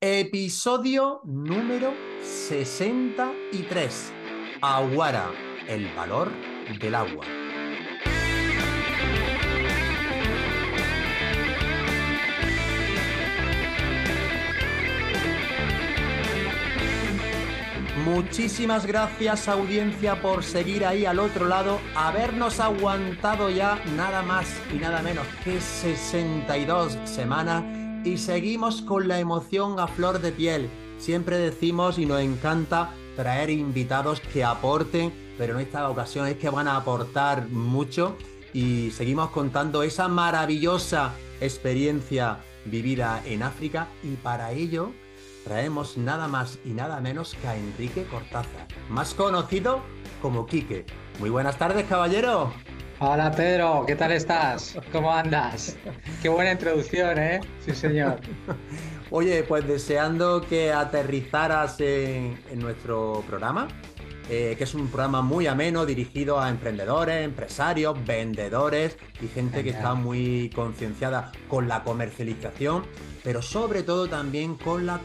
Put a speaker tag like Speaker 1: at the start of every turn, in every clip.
Speaker 1: Episodio número 63. Aguara, el valor del agua. Muchísimas gracias audiencia por seguir ahí al otro lado, habernos aguantado ya nada más y nada menos que 62 semanas y seguimos con la emoción a flor de piel. Siempre decimos y nos encanta traer invitados que aporten, pero en esta ocasión es que van a aportar mucho y seguimos contando esa maravillosa experiencia vivida en África y para ello traemos nada más y nada menos que a Enrique Cortázar, más conocido como Quique. Muy buenas tardes, caballero.
Speaker 2: Hola Pedro, ¿qué tal estás? ¿Cómo andas? Qué buena introducción, ¿eh? Sí, señor.
Speaker 1: Oye, pues deseando que aterrizaras en, nuestro programa, eh, que es un programa muy ameno, dirigido a emprendedores, empresarios, vendedores y gente que está muy concienciada con la comercialización, pero sobre todo también con la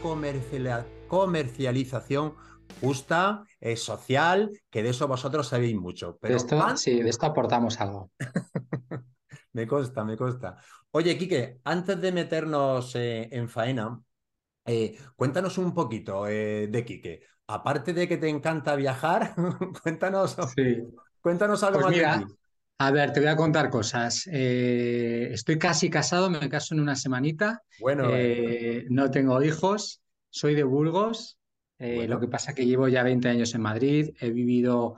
Speaker 1: comercialización justa, es social, que de eso vosotros sabéis mucho.
Speaker 2: Pero de esto, sí, de esto aportamos algo.
Speaker 1: me consta, me consta. Oye, Quique, antes de meternos eh, en faena, eh, cuéntanos un poquito eh, de Quique. Aparte de que te encanta viajar, cuéntanos, cuéntanos algo
Speaker 2: pues
Speaker 1: más
Speaker 2: de A ver, te voy a contar cosas. estoy casi casado, me caso en una semanita. Bueno, no tengo hijos, soy de Burgos, eh, lo que pasa es que llevo ya 20 años en Madrid, he vivido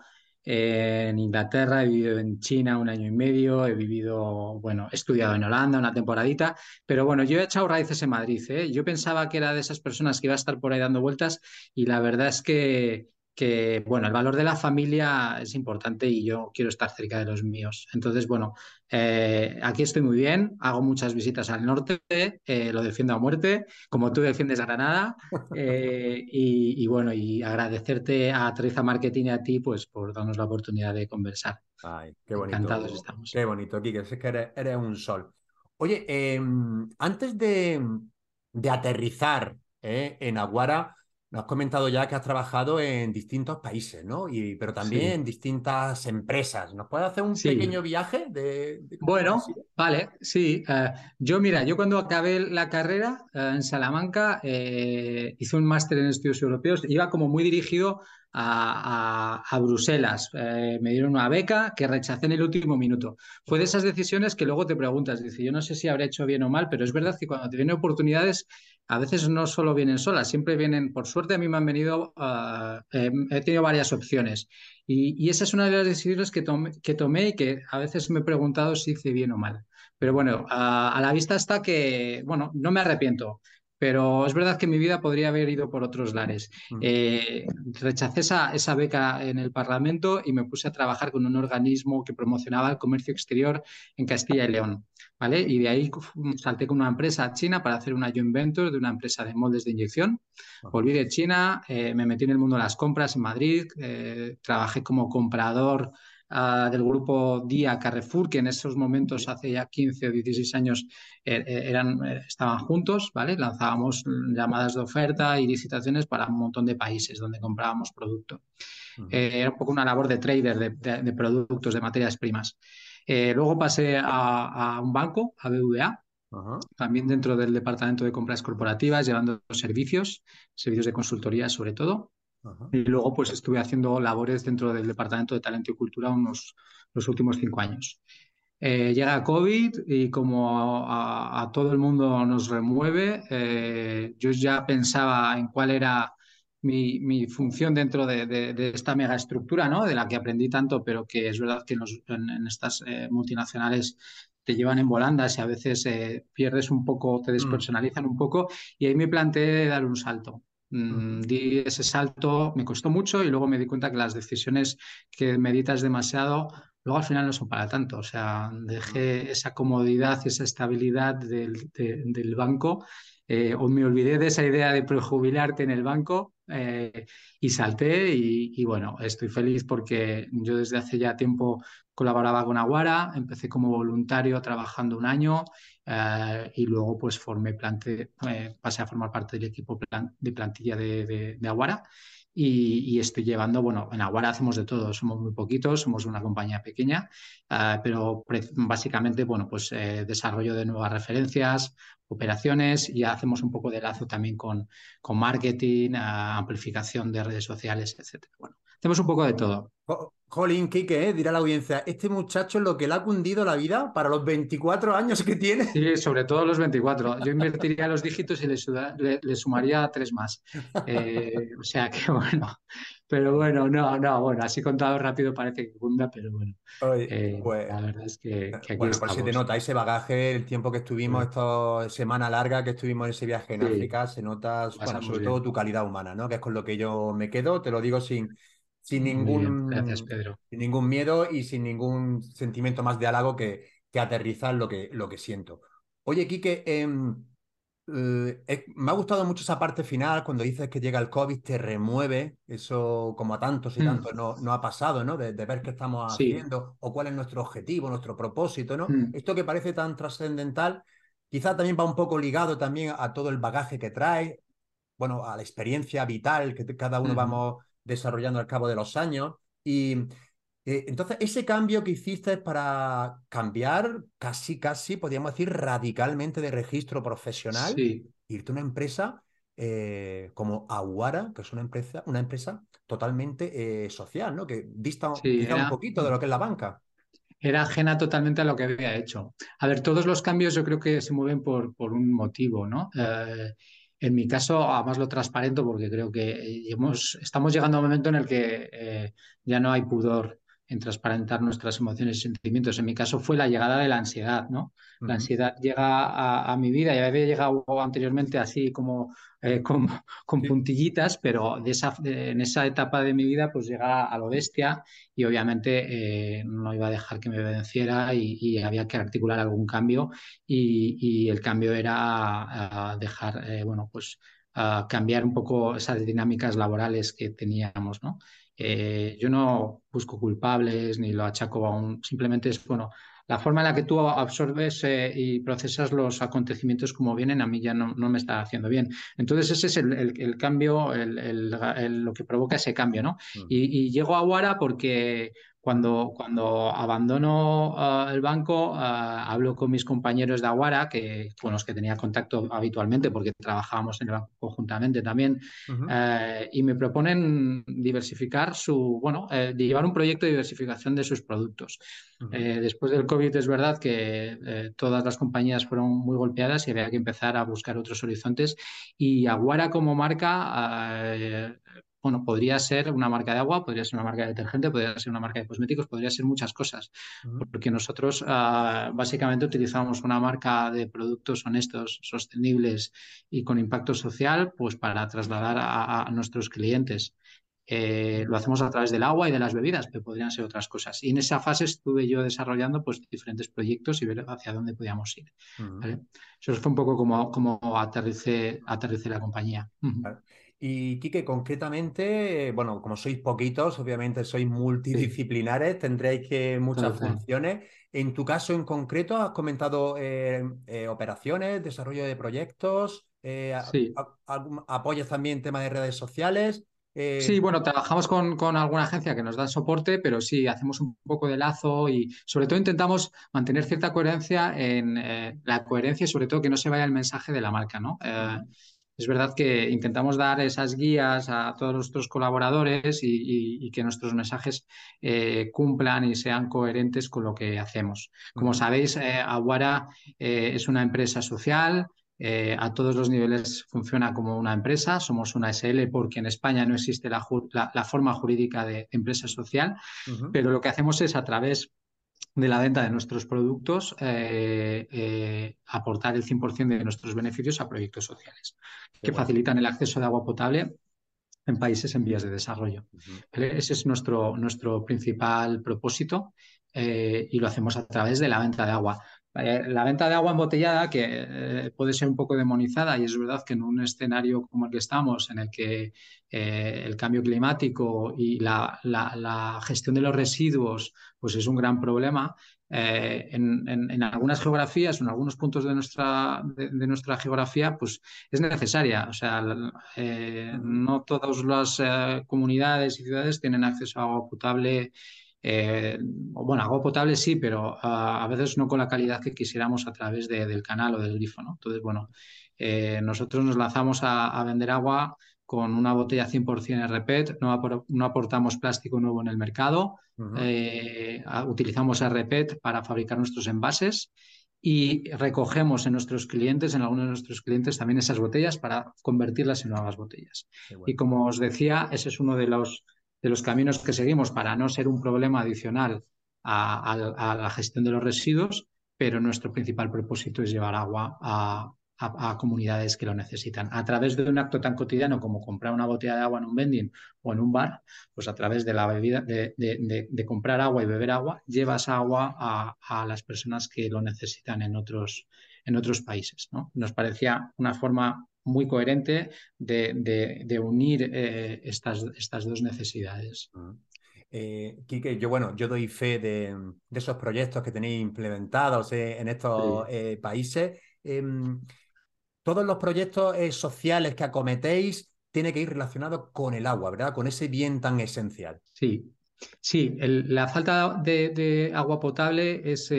Speaker 2: en Inglaterra, he vivido en China un año y medio, he vivido, bueno, he estudiado en Holanda una temporadita, pero bueno, yo he echado raíces en Madrid. ¿eh? Yo pensaba que era de esas personas que iba a estar por ahí dando vueltas y la verdad es que que, bueno, el valor de la familia es importante y yo quiero estar cerca de los míos. Entonces, bueno, eh, aquí estoy muy bien, hago muchas visitas al norte, eh, lo defiendo a muerte, como tú defiendes Granada, eh, y, bueno, y agradecerte a Teresa Marketing y a ti, pues, por darnos la oportunidad de conversar.
Speaker 1: Ay, qué bonito. Encantados estamos. Qué bonito, Kike, es que eres, un sol. Oye, em, antes de, de aterrizar en Aguara, has comentado ya que has trabajado en distintos países, ¿no? Y, pero también en distintas empresas. ¿Nos puedes hacer un pequeño viaje de...
Speaker 2: bueno, vale, sí. Eh, yo, mira, yo cuando acabé la carrera eh, en Salamanca eh, hice un máster en estudios europeos. Iba como muy dirigido a, Bruselas. Eh, me dieron una beca que rechacé en el último minuto. Fue de esas decisiones que luego te preguntas, dice, yo no sé si habré hecho bien o mal, pero es verdad que cuando te vienen oportunidades, a veces no solo vienen solas, siempre vienen, por suerte a mí me han venido, ah, eh, he tenido varias opciones. Y, esa es una de las decisiones que tomé, que tomé y que a veces me he preguntado si hice bien o mal. Pero bueno, a la vista está que, bueno, no me arrepiento pero es verdad que mi vida podría haber ido por otros lares. Eh, rechacé esa, esa, beca en el Parlamento y me puse a trabajar con un organismo que promocionaba el comercio exterior en Castilla y León. ¿vale? Y de ahí salté con una empresa china para hacer una joint venture de una empresa de moldes de inyección. Volví de China, eh, me metí en el mundo de las compras en Madrid, eh, trabajé como comprador del grupo Día Carrefour, que en esos momentos, hace ya 15 o 16 años, er, er, eran, eh, estaban juntos, ¿vale? Lanzábamos llamadas de oferta y licitaciones para un montón de países donde comprábamos producto. Eh, era un poco una labor de trader de, productos, de materias primas. Eh, luego pasé a, un banco, a BVA, también dentro del departamento de compras corporativas, llevando servicios, servicios de consultoría sobre todo. Y luego pues estuve haciendo labores dentro del Departamento de Talento y Cultura unos los últimos cinco años. Eh, llega COVID y como a, todo el mundo nos remueve, eh, yo ya pensaba en cuál era mi, mi función dentro de, de, esta megaestructura, ¿no? de la que aprendí tanto, pero que es verdad que en, estas eh, multinacionales te llevan en volandas y a veces pierdes un poco, te mm. despersonalizan un poco, y ahí me planteé dar un salto. Mm, di ese salto, me costó mucho y luego me di cuenta que las decisiones que meditas demasiado, luego al final no son para tanto. O sea, dejé esa comodidad y esa estabilidad del, del banco eh, o me olvidé de esa idea de prejubilarte en el banco eh, y salté y, bueno, estoy feliz porque yo desde hace ya tiempo colaboraba con Aguara, empecé como voluntario trabajando un año y luego pues formé plante, pasé a formar parte del equipo de plantilla de, de Aguara y, estoy llevando, bueno, en Aguara hacemos de todo, somos muy poquitos, somos una compañía pequeña, ah, pero básicamente, bueno, pues eh, desarrollo de nuevas referencias, operaciones y hacemos un poco de lazo también con, con marketing, ah, amplificación de redes sociales, etcétera. Bueno, hacemos un poco de todo.
Speaker 1: Jolín, Kike, ¿eh? dirá la audiencia, este muchacho es lo que le ha cundido la vida para los 24 años que tiene.
Speaker 2: Sí, sobre todo los 24. Yo invertiría los dígitos y le, sumaría tres más. Eh, o sea que bueno, pero bueno, no, no, bueno, así contado rápido parece que cunda, pero bueno.
Speaker 1: Eh, pues, la verdad es que, aquí Bueno, por si te nota ese bagaje, el tiempo que estuvimos, esta semana larga que estuvimos en ese viaje en África, se nota, bueno, sobre todo tu calidad humana, ¿no? Que es con lo que yo me quedo, te lo digo sin sin ningún, sin ningún miedo y sin ningún sentimiento más de halago que, que aterrizar lo que, lo que siento. Oye, Quique, em, eh, eh, me ha gustado mucho esa parte final cuando dices que llega el COVID, te remueve, eso como a tantos y mm. tantos no, no ha pasado, ¿no? De, ver qué estamos haciendo o cuál es nuestro objetivo, nuestro propósito, ¿no? Mm. Esto que parece tan trascendental, quizá también va un poco ligado también a todo el bagaje que trae, bueno, a la experiencia vital que cada uno vamos desarrollando al cabo de los años. Y eh, entonces, ese cambio que hiciste para cambiar casi, casi, podríamos decir, radicalmente de registro profesional, irte a una empresa eh, como Aguara, que es una empresa, una empresa totalmente eh, social, ¿no? Que dista un poquito de lo que es la banca.
Speaker 2: Era ajena totalmente a lo que había hecho. A ver, todos los cambios yo creo que se mueven por, por un motivo, ¿no? En mi caso, además lo transparento porque creo que hemos, estamos llegando a un momento en el que eh, ya no hay pudor en transparentar nuestras emociones y sentimientos. En mi caso fue la llegada de la ansiedad, ¿no? La ansiedad llega a, mi vida y había llegado anteriormente así como eh, con, puntillitas, pero de esa, en esa etapa de mi vida pues llega a lo bestia y obviamente eh, no iba a dejar que me venciera y, había que articular algún cambio y, el cambio era dejar, eh, bueno, pues cambiar un poco esas dinámicas laborales que teníamos, ¿no? yo no busco culpables ni lo achaco a un, simplemente es, bueno, la forma en la que tú absorbes eh, y procesas los acontecimientos como vienen, a mí ya no, me está haciendo bien. Entonces ese es el, cambio, lo que provoca ese cambio, ¿no? Mm. Y, y, llego a Wara porque cuando, cuando abandono ah, el banco, ah, hablo con mis compañeros de Aguara, que, con los que tenía contacto habitualmente, porque trabajábamos en el banco conjuntamente también, eh, y me proponen diversificar su, bueno, eh, llevar un proyecto de diversificación de sus productos. Eh, después del COVID es verdad que todas las compañías fueron muy golpeadas y había que empezar a buscar otros horizontes. Y Aguara como marca ah, bueno, podría ser una marca de agua, podría ser una marca de detergente, podría ser una marca de cosméticos, podría ser muchas cosas, porque nosotros ah, básicamente utilizamos una marca de productos honestos, sostenibles y con impacto social, pues para trasladar a, nuestros clientes. Eh, lo hacemos a través del agua y de las bebidas, pero podrían ser otras cosas. Y en esa fase estuve yo desarrollando pues, diferentes proyectos y ver hacia dónde podíamos ir. Eso fue un poco como, como aterricé, la compañía.
Speaker 1: Y Quique, concretamente, bueno, como sois poquitos, obviamente sois multidisciplinares, tendréis que muchas funciones. En tu caso en concreto, has comentado eh, eh, operaciones, desarrollo de proyectos, eh, apoyas también temas de redes sociales.
Speaker 2: Sí, bueno, trabajamos con, con, alguna agencia que nos da soporte, pero sí, hacemos un poco de lazo y sobre todo intentamos mantener cierta coherencia en la coherencia y sobre todo que no se vaya el mensaje de la marca, ¿no? Es verdad que intentamos dar esas guías a todos nuestros colaboradores y, que nuestros mensajes eh, cumplan y sean coherentes con lo que hacemos. Como sabéis, eh, Aguara eh, es una empresa social. a todos los niveles funciona como una empresa, somos una SL porque en España no existe la, forma jurídica de empresa social, pero lo que hacemos es a través de la venta de nuestros productos, eh, eh, aportar el 100% de nuestros beneficios a proyectos sociales que facilitan el acceso de agua potable en países en vías de desarrollo. Ese es nuestro, nuestro principal propósito eh, y lo hacemos a través de la venta de agua. La venta de agua embotellada, que puede ser un poco demonizada, y es verdad que en un escenario como el que estamos, en el que el cambio climático y la, la, gestión de los residuos pues es un gran problema. eh, en, algunas geografías, en algunos puntos de nuestra, de, nuestra geografía, pues es necesaria. O sea, eh, no todas las eh, comunidades y ciudades tienen acceso a agua potable. Bueno, agua potable sí, pero a veces no con la calidad que quisiéramos a través del canal o del grifo. ¿no? Entonces, bueno, nosotros nos lanzamos a, vender agua con una botella 100% RPET, no, no aportamos plástico nuevo en el mercado, eh, utilizamos RPET para fabricar nuestros envases y recogemos en nuestros clientes, en algunos de nuestros clientes, también esas botellas para convertirlas en nuevas botellas. Y como os decía, ese es uno de los, de los caminos que seguimos para no ser un problema adicional a la gestión de los residuos, pero nuestro principal propósito es llevar agua a, a, comunidades que lo necesitan. A través de un acto tan cotidiano como comprar una botella de agua en un vending o en un bar, pues a través de la bebida, de, comprar agua y beber agua, llevas agua a, las personas que lo necesitan en otros, en otros países. ¿no? Nos parecía una forma muy coherente de, unir eh, estas, estas dos necesidades.
Speaker 1: Eh, Quique, yo bueno, yo doy fe de, esos proyectos que tenéis implementados eh, en estos países. Em, todos los proyectos sociales que acometéis tienen que ir relacionados con el agua, ¿verdad? Con ese bien tan esencial.
Speaker 2: Sí, sí, la falta de, agua potable es,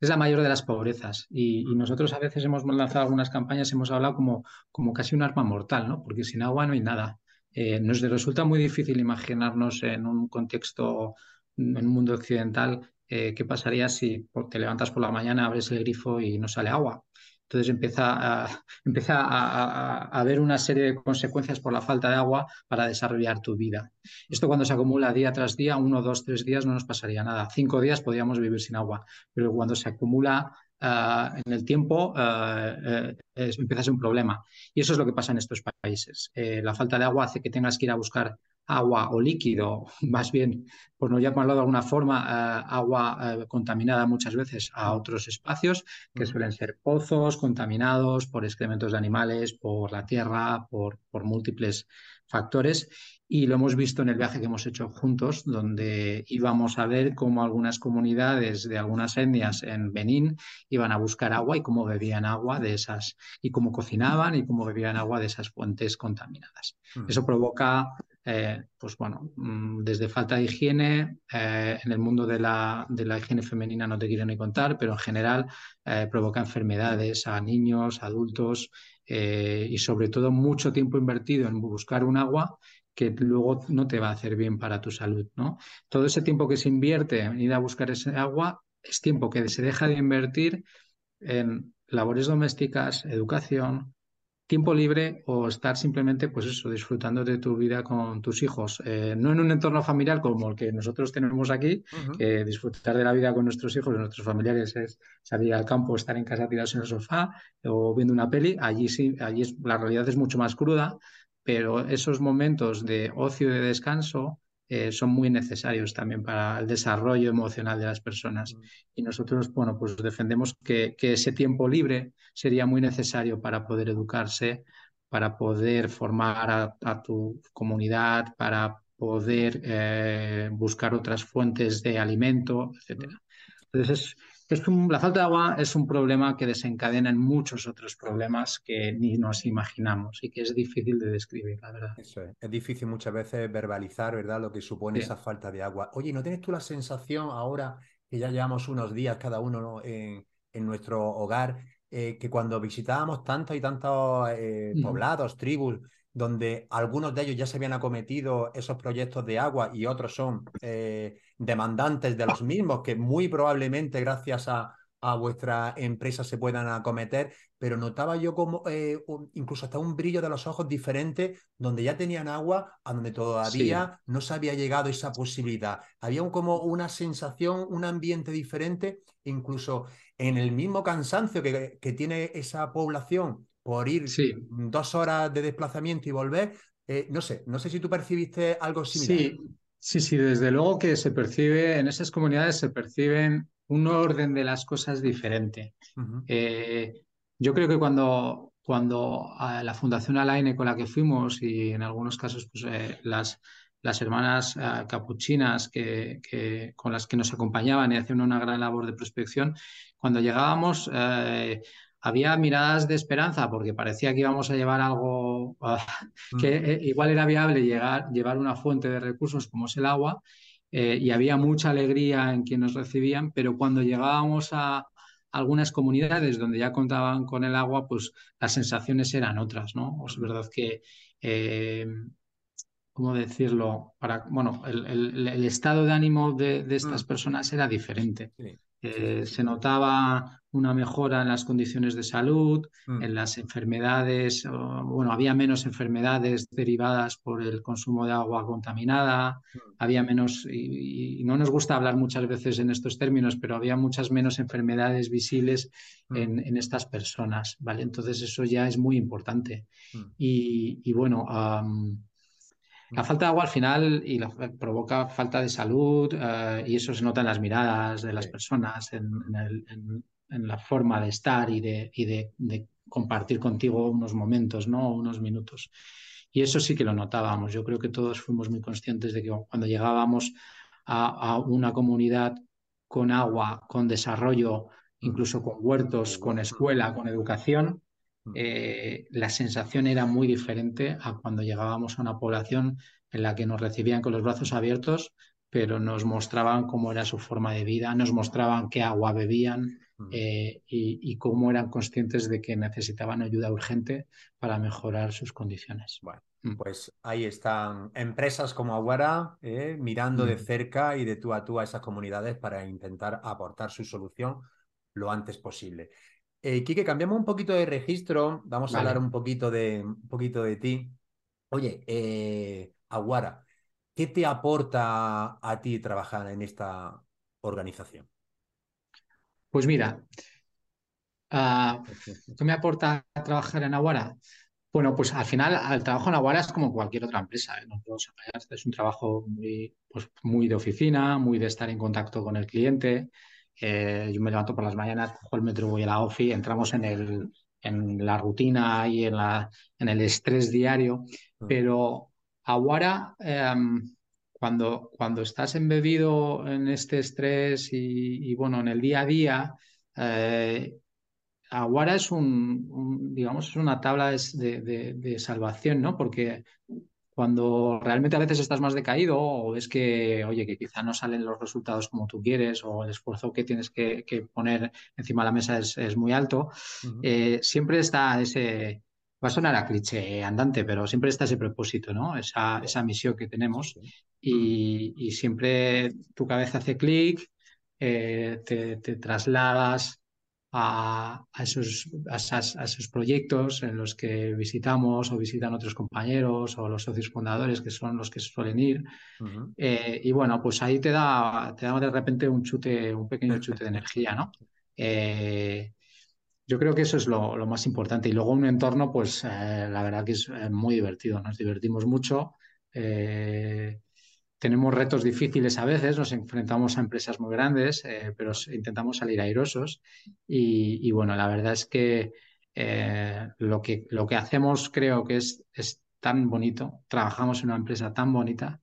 Speaker 2: es, la mayor de las pobrezas y, nosotros a veces hemos lanzado algunas campañas, hemos hablado como, como casi un arma mortal, ¿no? Porque sin agua no hay nada. Eh, nos resulta muy difícil imaginarnos en un contexto, en un mundo occidental, qué pasaría si te levantas por la mañana, abres el grifo y no sale agua. Entonces empieza, a, empieza a, haber una serie de consecuencias por la falta de agua para desarrollar tu vida. Esto cuando se acumula día tras día, uno, dos, tres días, no nos pasaría nada. Cinco días podríamos vivir sin agua, pero cuando se acumula ah, en el tiempo uh, empieza a ser un problema. Y eso es lo que pasa en estos países. Eh, la falta de agua hace que tengas que ir a buscar agua o líquido, más bien, por no llamarlo de alguna forma, eh, agua eh, contaminada muchas veces a otros espacios, que suelen ser pozos contaminados por excrementos de animales, por la tierra, por, por múltiples factores. Y lo hemos visto en el viaje que hemos hecho juntos, donde íbamos a ver cómo algunas comunidades de algunas etnias en Benín iban a buscar agua y cómo bebían agua de esas, y cómo cocinaban y cómo bebían agua de esas fuentes contaminadas. Eso provoca eh, pues bueno, mm, desde falta de higiene, eh, en el mundo de la, de la, higiene femenina no te quiero ni contar, pero en general eh, provoca enfermedades a niños, adultos y sobre todo mucho tiempo invertido en buscar un agua que luego no te va a hacer bien para tu salud. ¿no? Todo ese tiempo que se invierte en ir a buscar ese agua es tiempo que se deja de invertir en labores domésticas, educación, tiempo libre o estar simplemente, pues eso, disfrutando de tu vida con tus hijos. Eh, no en un entorno familiar como el que nosotros tenemos aquí, que disfrutar de la vida con nuestros hijos, nuestros familiares es salir al campo, estar en casa tirados en el sofá o viendo una peli. Allí sí, allí es, la realidad es mucho más cruda, pero esos momentos de ocio y de descanso eh, son muy necesarios también para el desarrollo emocional de las personas. Mm. Y nosotros, bueno, pues defendemos que, ese tiempo libre sería muy necesario para poder educarse, para poder formar a, tu comunidad, para poder eh, buscar otras fuentes de alimento, etc. Mm. Entonces, la falta de agua es un problema que desencadena en muchos otros problemas que ni nos imaginamos y que es difícil de describir, la verdad.
Speaker 1: Eso es. Es difícil muchas veces verbalizar, ¿verdad?, lo que supone esa falta de agua. Oye, ¿no tienes tú la sensación ahora que ya llevamos unos días cada uno en, nuestro hogar, eh, que cuando visitábamos tantos y tantos eh, poblados, tribus, donde algunos de ellos ya se habían acometido esos proyectos de agua y otros son eh, demandantes de los mismos, que muy probablemente gracias a, vuestra empresa se puedan acometer, pero notaba yo como eh, incluso hasta un brillo de los ojos diferente, donde ya tenían agua, a donde todavía no se había llegado esa posibilidad. Había como una sensación, un ambiente diferente, incluso en el mismo cansancio que, que tiene esa población por ir dos horas de desplazamiento y volver. Eh, no sé, no sé si tú percibiste algo similar.
Speaker 2: Sí, sí, sí, desde luego que se percibe, en esas comunidades se perciben un orden de las cosas diferente. Eh, yo creo que cuando, cuando a la Fundación Alaine con la que fuimos y en algunos casos pues, eh, las, las hermanas eh, capuchinas que, con las que nos acompañaban y hacían una gran labor de prospección, cuando llegábamos eh, había miradas de esperanza porque parecía que íbamos a llevar algo ah, que mm. igual era viable llegar, llevar una fuente de recursos como es el agua y había mucha alegría en quienes nos recibían, pero cuando llegábamos a, algunas comunidades donde ya contaban con el agua, pues las sensaciones eran otras, ¿no? es verdad que, eh, ¿cómo decirlo? Para, bueno, el, estado de ánimo de, estas mm. personas era diferente. Eh, se notaba una mejora en las condiciones de salud, mm. en las enfermedades, bueno, había menos enfermedades derivadas por el consumo de agua contaminada, mm. había menos, y, no nos gusta hablar muchas veces en estos términos, pero había muchas menos enfermedades visibles mm. en, estas personas, ¿vale? Entonces eso ya es muy importante. Y, bueno, la falta de agua al final y provoca falta de salud eh, y eso se nota en las miradas de las personas, en, el, en la forma de estar y de, y de, compartir contigo unos momentos, ¿no? unos minutos. Y eso sí que lo notábamos. Yo creo que todos fuimos muy conscientes de que cuando llegábamos a, una comunidad con agua, con desarrollo, incluso con huertos, con escuela, con educación, eh, la sensación era muy diferente a cuando llegábamos a una población en la que nos recibían con los brazos abiertos, pero nos mostraban cómo era su forma de vida, nos mostraban qué agua bebían, eh, y, cómo eran conscientes de que necesitaban ayuda urgente para mejorar sus condiciones.
Speaker 1: Bueno, mm. pues ahí están empresas como Aguara eh, mirando de mm. cerca y de tú a tú a esas comunidades para intentar aportar su solución lo antes posible. Eh, Quique, cambiamos un poquito de registro, vamos a hablar un poquito de, un poquito de ti. Oye, eh, Aguara, ¿qué te aporta a ti trabajar en esta organización?
Speaker 2: Pues mira, ah, ¿qué me aporta trabajar en Aguara? Bueno, pues al final el trabajo en Aguara es como cualquier otra empresa. ¿eh? es un trabajo muy, pues, muy de oficina, muy de estar en contacto con el cliente. Eh, yo me levanto por las mañanas, cojo el metro, voy a la OFI, entramos en, el, en la rutina y en, la, en el estrés diario, mm. pero Aguara em, cuando, cuando estás embebido en este estrés y, bueno, en el día a día, eh, Aguara es un, digamos, es una tabla de, salvación, ¿no? Porque cuando realmente a veces estás más decaído o ves que, oye, que quizá no salen los resultados como tú quieres o el esfuerzo que tienes que, poner encima de la mesa es, muy alto, eh, siempre está ese, va a sonar a cliché andante, pero siempre está ese propósito, ¿no? Esa, esa misión que tenemos y, siempre tu cabeza hace clic, eh, te, trasladas a, esos, esos, proyectos en los que visitamos o visitan otros compañeros o los socios fundadores que son los que suelen ir. Eh, y bueno, pues ahí te da, te da de repente un chute, un pequeño chute de energía, ¿no? Eh, yo creo que eso es lo, más importante. Y luego un entorno, pues eh, la verdad que es eh, muy divertido. Nos divertimos mucho. Eh, tenemos retos difíciles a veces, nos enfrentamos a empresas muy grandes, pero intentamos salir airosos. Y, bueno, la verdad es que, lo que lo que hacemos creo que es, es tan bonito. Trabajamos en una empresa tan bonita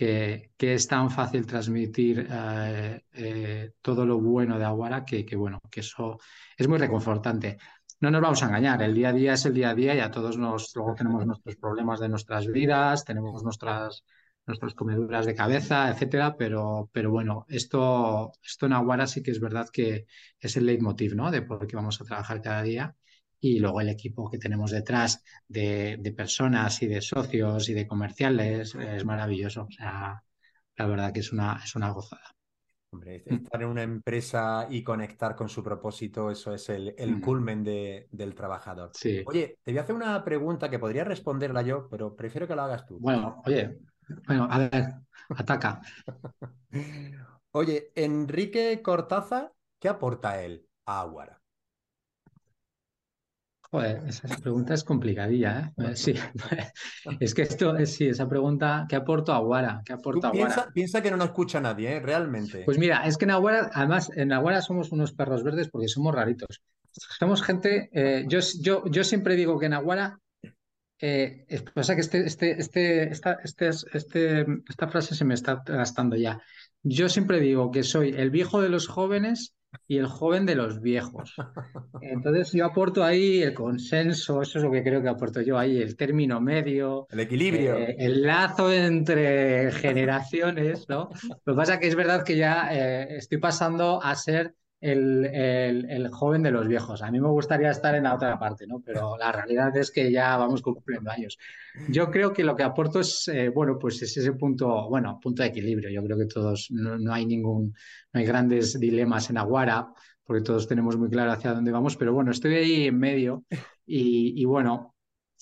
Speaker 2: que, es tan fácil transmitir eh, eh, todo lo bueno de Aguara que, bueno, que eso es muy reconfortante. No nos vamos a engañar, el día a día es el día a día y a todos nos, luego tenemos nuestros problemas de nuestras vidas, tenemos nuestras, nuestras comeduras de cabeza, etcétera, pero, pero bueno, esto, esto en Aguara sí que es verdad que es el leitmotiv, ¿no? De por qué vamos a trabajar cada día y luego el equipo que tenemos detrás de, personas y de socios y de comerciales es maravilloso. O sea, la verdad que es una, es una gozada.
Speaker 1: Hombre, estar en una empresa y conectar con su propósito, eso es el, el mm. culmen del trabajador.
Speaker 2: Sí.
Speaker 1: Oye, te voy a hacer una pregunta que podría responderla yo, pero prefiero que la hagas tú.
Speaker 2: Bueno, oye, bueno, a ver, ataca.
Speaker 1: oye, Enrique Cortaza, ¿qué aporta él a Aguara?
Speaker 2: Joder, esa pregunta es complicadilla, ¿eh? Sí, es que esto es, sí, esa pregunta, ¿qué aporto a Aguara? ¿Qué aporto a
Speaker 1: Piensa, piensa, que no nos escucha nadie, ¿eh? Realmente.
Speaker 2: Pues mira, es que en Aguara, además, en Aguara somos unos perros verdes porque somos raritos. Somos gente, eh, yo, yo, yo siempre digo que en Aguara eh, pasa que este, este, este, esta, este, este, esta frase se me está gastando ya. Yo siempre digo que soy el viejo de los jóvenes y el joven de los viejos. Entonces yo aporto ahí el consenso, eso es lo que creo que aporto yo ahí, el término medio.
Speaker 1: El equilibrio.
Speaker 2: Eh, el lazo entre generaciones, ¿no? Lo que pasa es que es verdad que ya eh, estoy pasando a ser el, el, joven de los viejos. A mí me gustaría estar en la otra parte, ¿no? Pero la realidad es que ya vamos cumpliendo años. Yo creo que lo que aporto es, eh, bueno, pues es ese punto, bueno, punto de equilibrio. Yo creo que todos, no, hay ningún, no hay grandes dilemas en Aguara, porque todos tenemos muy claro hacia dónde vamos, pero bueno, estoy ahí en medio y, y bueno,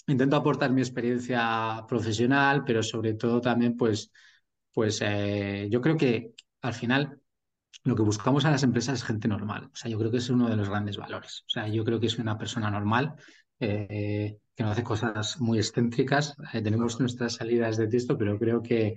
Speaker 2: intento aportar mi experiencia profesional, pero sobre todo también, pues, pues eh, yo creo que al final lo que buscamos a las empresas es gente normal. O sea, yo creo que es uno de los grandes valores. O sea, yo creo que es una persona normal eh, que no hace cosas muy excéntricas. Eh, tenemos nuestras salidas de texto, pero creo que,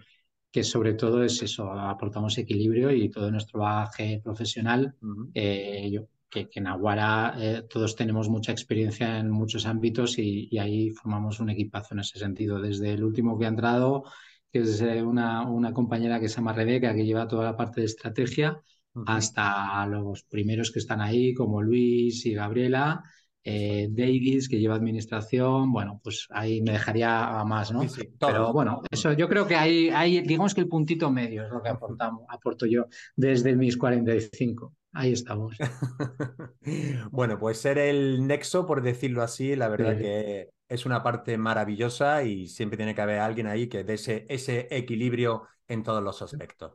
Speaker 2: que sobre todo es eso, aportamos equilibrio y todo nuestro bagaje profesional. Eh, yo, que, en Aguara todos tenemos mucha experiencia en muchos ámbitos y, y, ahí formamos un equipazo en ese sentido. Desde el último que ha entrado que es una, una, compañera que se llama Rebeca, que lleva toda la parte de estrategia, hasta los primeros que están ahí, como Luis y Gabriela, eh, Davis, que lleva administración, bueno, pues ahí me dejaría a más, ¿no? Pero bueno, eso yo creo que hay, hay, digamos que el puntito medio es lo que aportamos, aporto yo desde mis 45. Ahí estamos.
Speaker 1: bueno, pues ser el nexo, por decirlo así, la verdad que es una parte maravillosa y siempre tiene que haber alguien ahí que dé ese, ese equilibrio en todos los aspectos.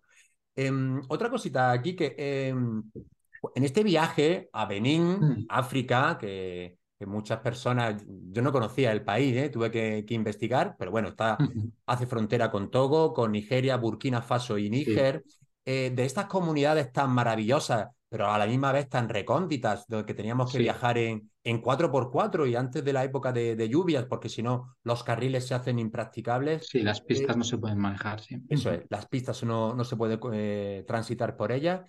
Speaker 1: Em, otra cosita aquí que em, en este viaje a Benín, mm. África, que, muchas personas, yo no conocía el país, ¿eh? tuve que, investigar, pero bueno, está, hace frontera con Togo, con Nigeria, Burkina Faso y Níger. Eh, de estas comunidades tan maravillosas, pero a la misma vez tan recónditas, donde teníamos que viajar en, en 4x4 y antes de la época de, lluvias, porque si no, los carriles se hacen impracticables.
Speaker 2: Sí, las pistas eh, no se pueden manejar. Sí.
Speaker 1: Eso es, las pistas no, no se puede eh, transitar por ellas.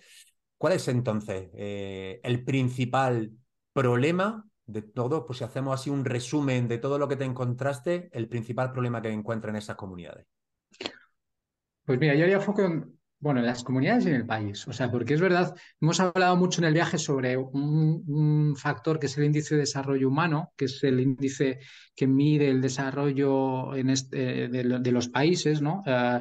Speaker 1: ¿Cuál es entonces eh, el principal problema de todo? Pues si hacemos así un resumen de todo lo que te encontraste, el principal problema que encuentran en esas comunidades.
Speaker 2: Pues mira, yo haría foco en, bueno, en las comunidades y en el país. O sea, porque es verdad, hemos hablado mucho en el viaje sobre un, factor que es el índice de desarrollo humano, que es el índice que mide el desarrollo en este, de, los países, ¿no? Eh,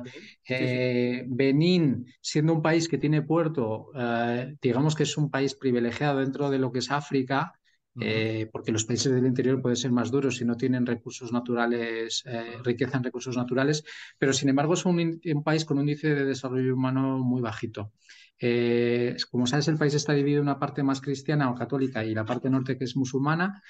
Speaker 2: eh, Benín, siendo un país que tiene puerto, eh, digamos que es un país privilegiado dentro de lo que es África, eh, porque los países del interior pueden ser más duros si no tienen recursos naturales, eh, riqueza en recursos naturales, pero sin embargo es un, país con un índice de desarrollo humano muy bajito. Eh, como sabes, el país está dividido en una parte más cristiana o católica y la parte norte que es musulmana.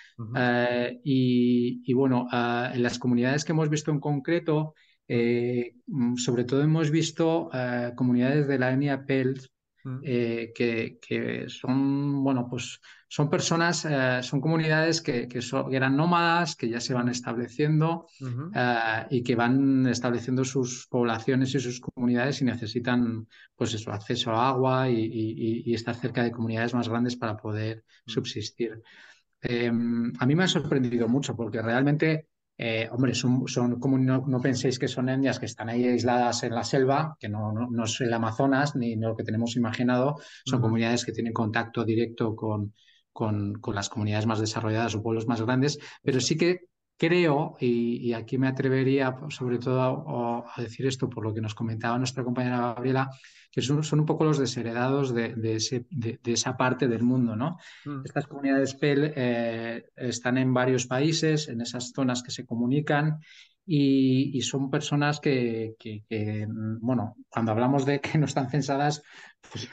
Speaker 2: y, bueno, en las comunidades que hemos visto en concreto, mm, sobre todo hemos visto comunidades de la etnia Pels, que, que, son, bueno, pues son personas, eh, son comunidades que, eran nómadas, que ya se van estableciendo eh, y que van estableciendo sus poblaciones y sus comunidades y necesitan pues eso, acceso a agua y, estar cerca de comunidades más grandes para poder subsistir. Em, a mí me ha sorprendido mucho porque realmente eh, hombre, son, son como no, penséis que son etnias que están ahí aisladas en la selva, que no, no, es el Amazonas ni lo que tenemos imaginado, son comunidades que tienen contacto directo con, con, las comunidades más desarrolladas o pueblos más grandes, pero sí que creo, y, aquí me atrevería sobre todo a, decir esto por lo que nos comentaba nuestra compañera Gabriela, que son, un poco los desheredados de, esa parte del mundo. ¿no? Mm. Estas comunidades PEL eh, están en varios países, en esas zonas que se comunican. Y, son personas que, bueno, cuando hablamos de que no están censadas, pues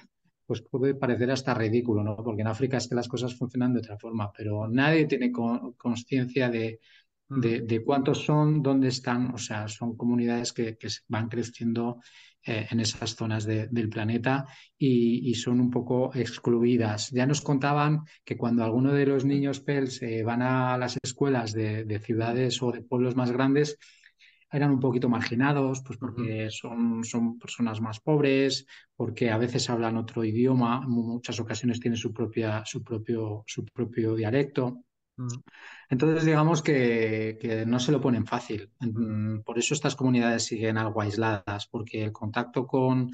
Speaker 2: pues puede parecer hasta ridículo, ¿no? Porque en África es que las cosas funcionan de otra forma, pero nadie tiene conciencia de, de, cuántos son, dónde están, o sea, son comunidades que, van creciendo eh, en esas zonas del planeta y, son un poco excluidas. Ya nos contaban que cuando alguno de los niños PELS van a las escuelas de ciudades o de pueblos más grandes, eran un poquito marginados, pues porque son, son personas más pobres, porque a veces hablan otro idioma, en muchas ocasiones tienen su, propia, su, propio, su propio dialecto. Entonces, digamos que, no se lo ponen fácil. Por eso estas comunidades siguen algo aisladas, porque el contacto con,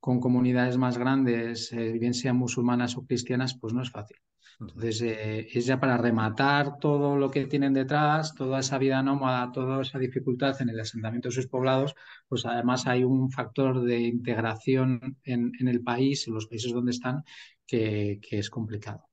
Speaker 2: comunidades más grandes, eh, bien sean musulmanas o cristianas, pues no es fácil. Entonces, eh, es ya para rematar todo lo que tienen detrás, toda esa vida nómada, toda esa dificultad en el asentamiento de sus poblados, pues además hay un factor de integración en, el país, en los países donde están, que, es complicado.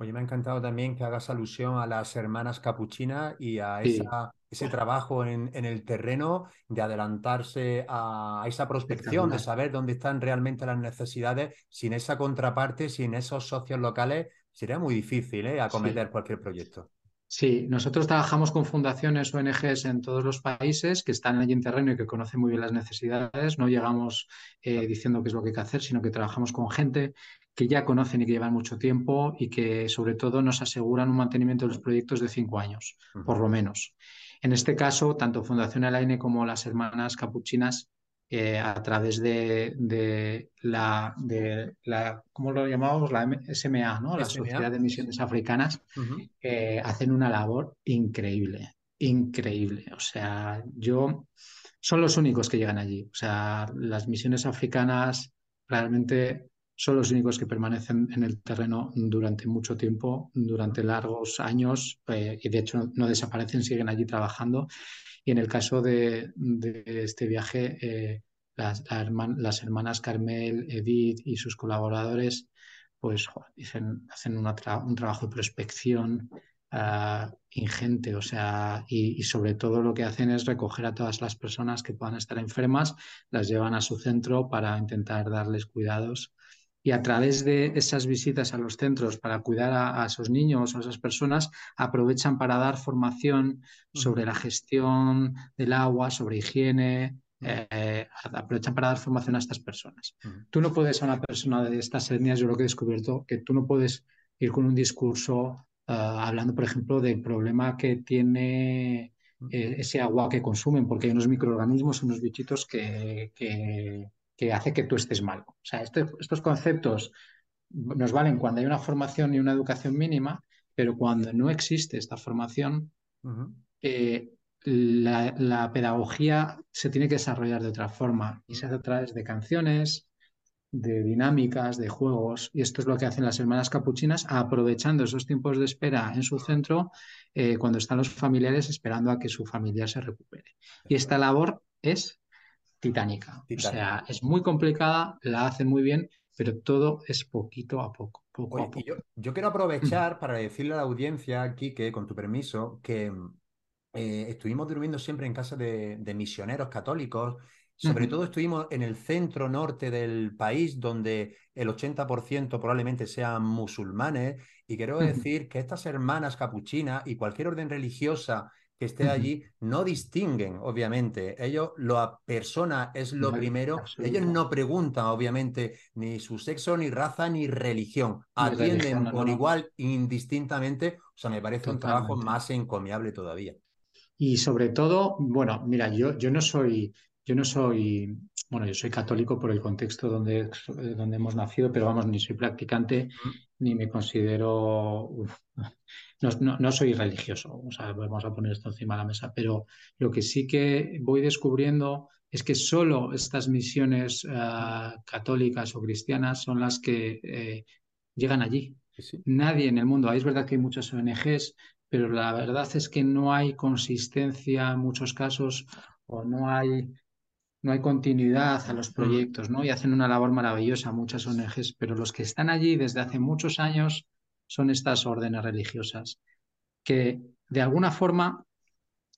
Speaker 1: Oye, me ha encantado también que hagas alusión a las hermanas capuchinas y a ese trabajo en, el terreno de adelantarse a, esa prospección, de saber dónde están realmente las necesidades. Sin esa contraparte, sin esos socios locales, sería muy difícil ¿eh? acometer cualquier proyecto.
Speaker 2: Sí, nosotros trabajamos con fundaciones, ONGs en todos los países que están allí en terreno y que conocen muy bien las necesidades. No llegamos eh, diciendo qué es lo que hay que hacer, sino que trabajamos con gente que ya conocen y que llevan mucho tiempo y que sobre todo nos aseguran un mantenimiento de los proyectos de cinco años, por lo menos. En este caso, tanto Fundación Alaine como las hermanas capuchinas, eh, a través de, la, de la, ¿cómo lo llamamos? La SMA, ¿no? la Sociedad de Misiones Africanas, eh, hacen una labor increíble, increíble. O sea, yo, son los únicos que llegan allí. O sea, las misiones africanas realmente son los únicos que permanecen en el terreno durante mucho tiempo, durante largos años, eh, y de hecho no desaparecen, siguen allí trabajando. Y en el caso de, este viaje, eh, las, hermanas Carmel, Edith y sus colaboradores, pues hacen un trabajo de prospección ah, ingente, o sea, y, y, sobre todo lo que hacen es recoger a todas las personas que puedan estar enfermas, las llevan a su centro para intentar darles cuidados y a través de esas visitas a los centros para cuidar a, esos niños o a esas personas, aprovechan para dar formación sobre la gestión del agua, sobre higiene, eh, aprovechan para dar formación a estas personas. Tú no puedes a una persona de estas etnias, yo lo que he descubierto, que tú no puedes ir con un discurso eh, hablando, por ejemplo, del problema que tiene eh, ese agua que consumen, porque hay unos microorganismos, unos bichitos que, que hace que tú estés mal. O sea, este, estos conceptos nos valen cuando hay una formación y una educación mínima, pero cuando no existe esta formación, eh, la, pedagogía se tiene que desarrollar de otra forma y se hace a través de canciones, de dinámicas, de juegos. Y esto es lo que hacen las hermanas capuchinas, aprovechando esos tiempos de espera en su centro eh, cuando están los familiares esperando a que su familiar se recupere. Y esta labor es titánica. O sea, es muy complicada, la hacen muy bien, pero todo es poquito a poco. poco,
Speaker 1: Yo, quiero aprovechar para decirle a la audiencia aquí que, con tu permiso, que eh, estuvimos durmiendo siempre en casa de, misioneros católicos. Sobre todo estuvimos en el centro norte del país, donde el 80% probablemente sean musulmanes. Y quiero decir que estas hermanas capuchinas y cualquier orden religiosa que esté allí no distinguen, obviamente. Ellos, la persona es lo primero. Ellos no preguntan, obviamente, ni su sexo, ni raza, ni religión. Atienden por igual, indistintamente. O sea, me parece un trabajo más encomiable todavía.
Speaker 2: Y sobre todo, bueno, mira, yo, yo no soy, yo no soy, bueno, yo soy católico por el contexto donde, donde hemos nacido, pero vamos, ni soy practicante, ni me considero no, soy religioso, o sea, vamos a poner esto encima de la mesa, pero lo que sí que voy descubriendo es que solo estas misiones eh, católicas o cristianas son las que eh, llegan allí. Nadie en el mundo, es verdad que hay muchas ONGs, pero la verdad es que no hay consistencia en muchos casos o no hay, no hay continuidad a los proyectos, ¿no? Y hacen una labor maravillosa muchas ONGs, pero los que están allí desde hace muchos años son estas órdenes religiosas, que de alguna forma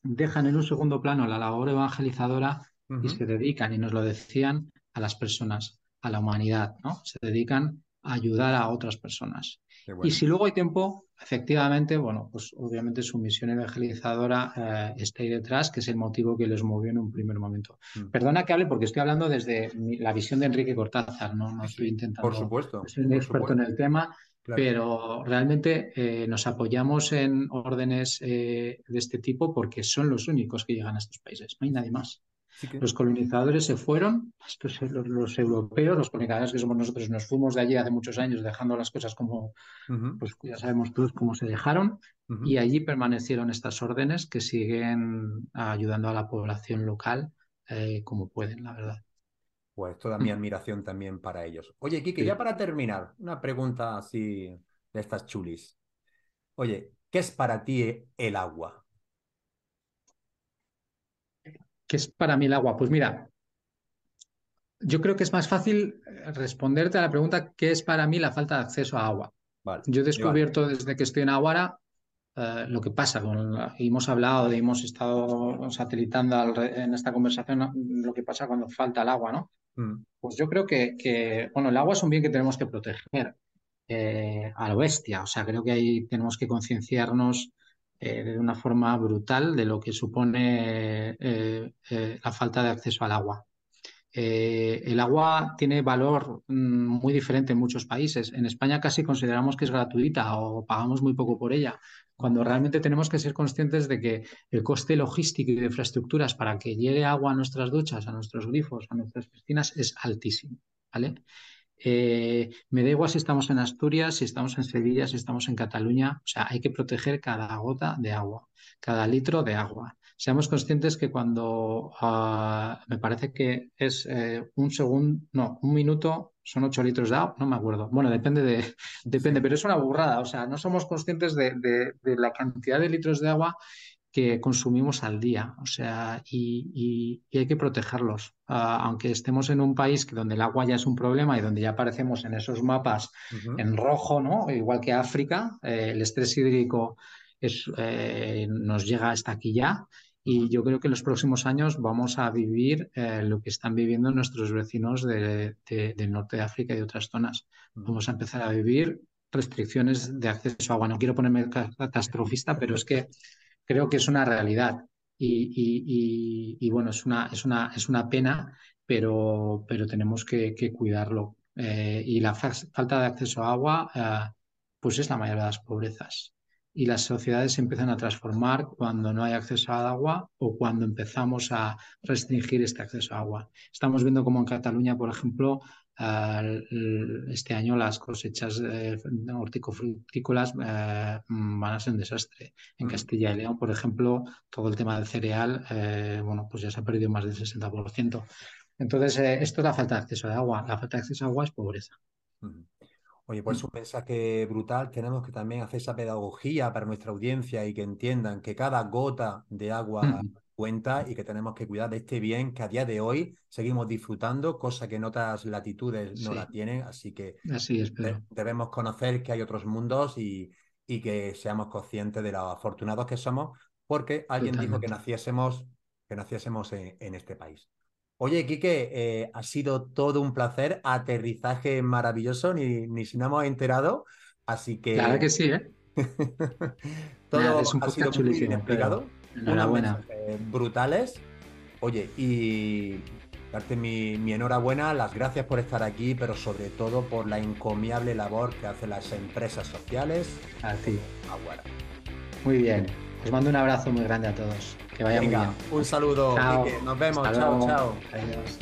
Speaker 2: dejan en un segundo plano la labor evangelizadora y se dedican, y nos lo decían, a las personas, a la humanidad, ¿no? Se dedican a ayudar a otras personas. Y si luego hay tiempo, efectivamente, bueno, pues obviamente su misión evangelizadora eh, está ahí detrás, que es el motivo que les movió en un primer momento. Mm. Perdona que hable porque estoy hablando desde la visión de Enrique Cortázar, no, no estoy intentando.
Speaker 1: Por supuesto.
Speaker 2: Soy un experto en el tema pero realmente eh, nos apoyamos en órdenes eh, de este tipo porque son los únicos que llegan a estos países, no hay nadie más. Los colonizadores se fueron, los, europeos, los colonizadores que somos nosotros, nos fuimos de allí hace muchos años dejando las cosas como, pues ya sabemos todos cómo se dejaron, y allí permanecieron estas órdenes que siguen ayudando a la población local eh, como pueden, la verdad.
Speaker 1: Pues toda mi admiración también para ellos. Oye, Kike, ya para terminar, una pregunta así de estas chulis. Oye, ¿qué es para ti el agua?
Speaker 2: ¿Qué es para mí el agua? Pues mira, yo creo que es más fácil responderte a la pregunta ¿qué es para mí la falta de acceso a agua? yo he descubierto desde que estoy en Aguara eh, lo que pasa, con hemos hablado, hemos estado satelitando en esta conversación lo que pasa cuando falta el agua, ¿no? Mm. Pues yo creo que, bueno, el agua es un bien que tenemos que proteger eh, a lo bestia, o sea, creo que ahí tenemos que concienciarnos eh, de una forma brutal de lo que supone la falta de acceso al agua. el agua tiene valor mm, muy diferente en muchos países. En España casi consideramos que es gratuita o pagamos muy poco por ella cuando realmente tenemos que ser conscientes de que el coste logístico y de infraestructuras para que llegue agua a nuestras duchas, a nuestros grifos, a nuestras piscinas es altísimo. ¿vale? Eh, me da igual si estamos en Asturias, si estamos en Sevilla, si estamos en Cataluña. O sea, hay que proteger cada gota de agua, cada litro de agua. Seamos conscientes que cuando ah, me parece que es eh, un segundo, no, un minuto son 8 litros de agua, no me acuerdo. Bueno, depende de, depende, pero es una burrada. O sea, no somos conscientes de, la cantidad de litros de agua que consumimos al día. O sea, y, hay que protegerlos. Ah, aunque estemos en un país que donde el agua ya es un problema y donde ya aparecemos en esos mapas en rojo, ¿no? Igual que África, eh, el estrés hídrico es, eh, nos llega hasta aquí ya. Y yo creo que en los próximos años vamos a vivir eh, lo que están viviendo nuestros vecinos del norte de África y de otras zonas. Vamos a empezar a vivir restricciones de acceso a agua. No quiero ponerme catastrofista, pero es que creo que es una realidad. Y, bueno, es una, es, una, es una pena, pero, pero tenemos que, cuidarlo. Eh, y la falta de acceso a agua, eh, pues es la mayor de las pobrezas y las sociedades se empiezan a transformar cuando no hay acceso al agua o cuando empezamos a restringir este acceso a agua. Estamos viendo como en Cataluña, por ejemplo, este año las cosechas horticofrutícolas eh, van a ser un desastre. En mm. Castilla y León, por ejemplo, todo el tema del cereal, eh, bueno, pues ya se ha perdido más del 60%. Entonces, eh, esto es la falta de acceso a agua. La falta de acceso a agua es pobreza.
Speaker 1: Oye, pues un mensaje brutal. Tenemos que también hacer esa pedagogía para nuestra audiencia y que entiendan que cada gota de agua cuenta y que tenemos que cuidar de este bien que a día de hoy seguimos disfrutando, cosa que en otras latitudes no la tienen. Así que
Speaker 2: Así es,
Speaker 1: debemos conocer que hay otros mundos y, y, que seamos conscientes de lo afortunados que somos, porque alguien dijo que naciésemos, que naciésemos en este país. Oye, Quique, eh, ha sido todo un placer, aterrizaje maravilloso, ni, ni si no hemos enterado, así que...
Speaker 2: Claro que sí, ¿eh?
Speaker 1: todo es un ha sido muy bien explicado.
Speaker 2: Enhorabuena.
Speaker 1: brutales. Oye, y darte mi, mi, enhorabuena, las gracias por estar aquí, pero sobre todo por la encomiable labor que hacen las empresas sociales.
Speaker 2: Así. Aguara. Muy bien. Os mando un abrazo muy grande a todos. Que vaya muy bien.
Speaker 1: Un saludo. Nos vemos. chao, chao. Adiós.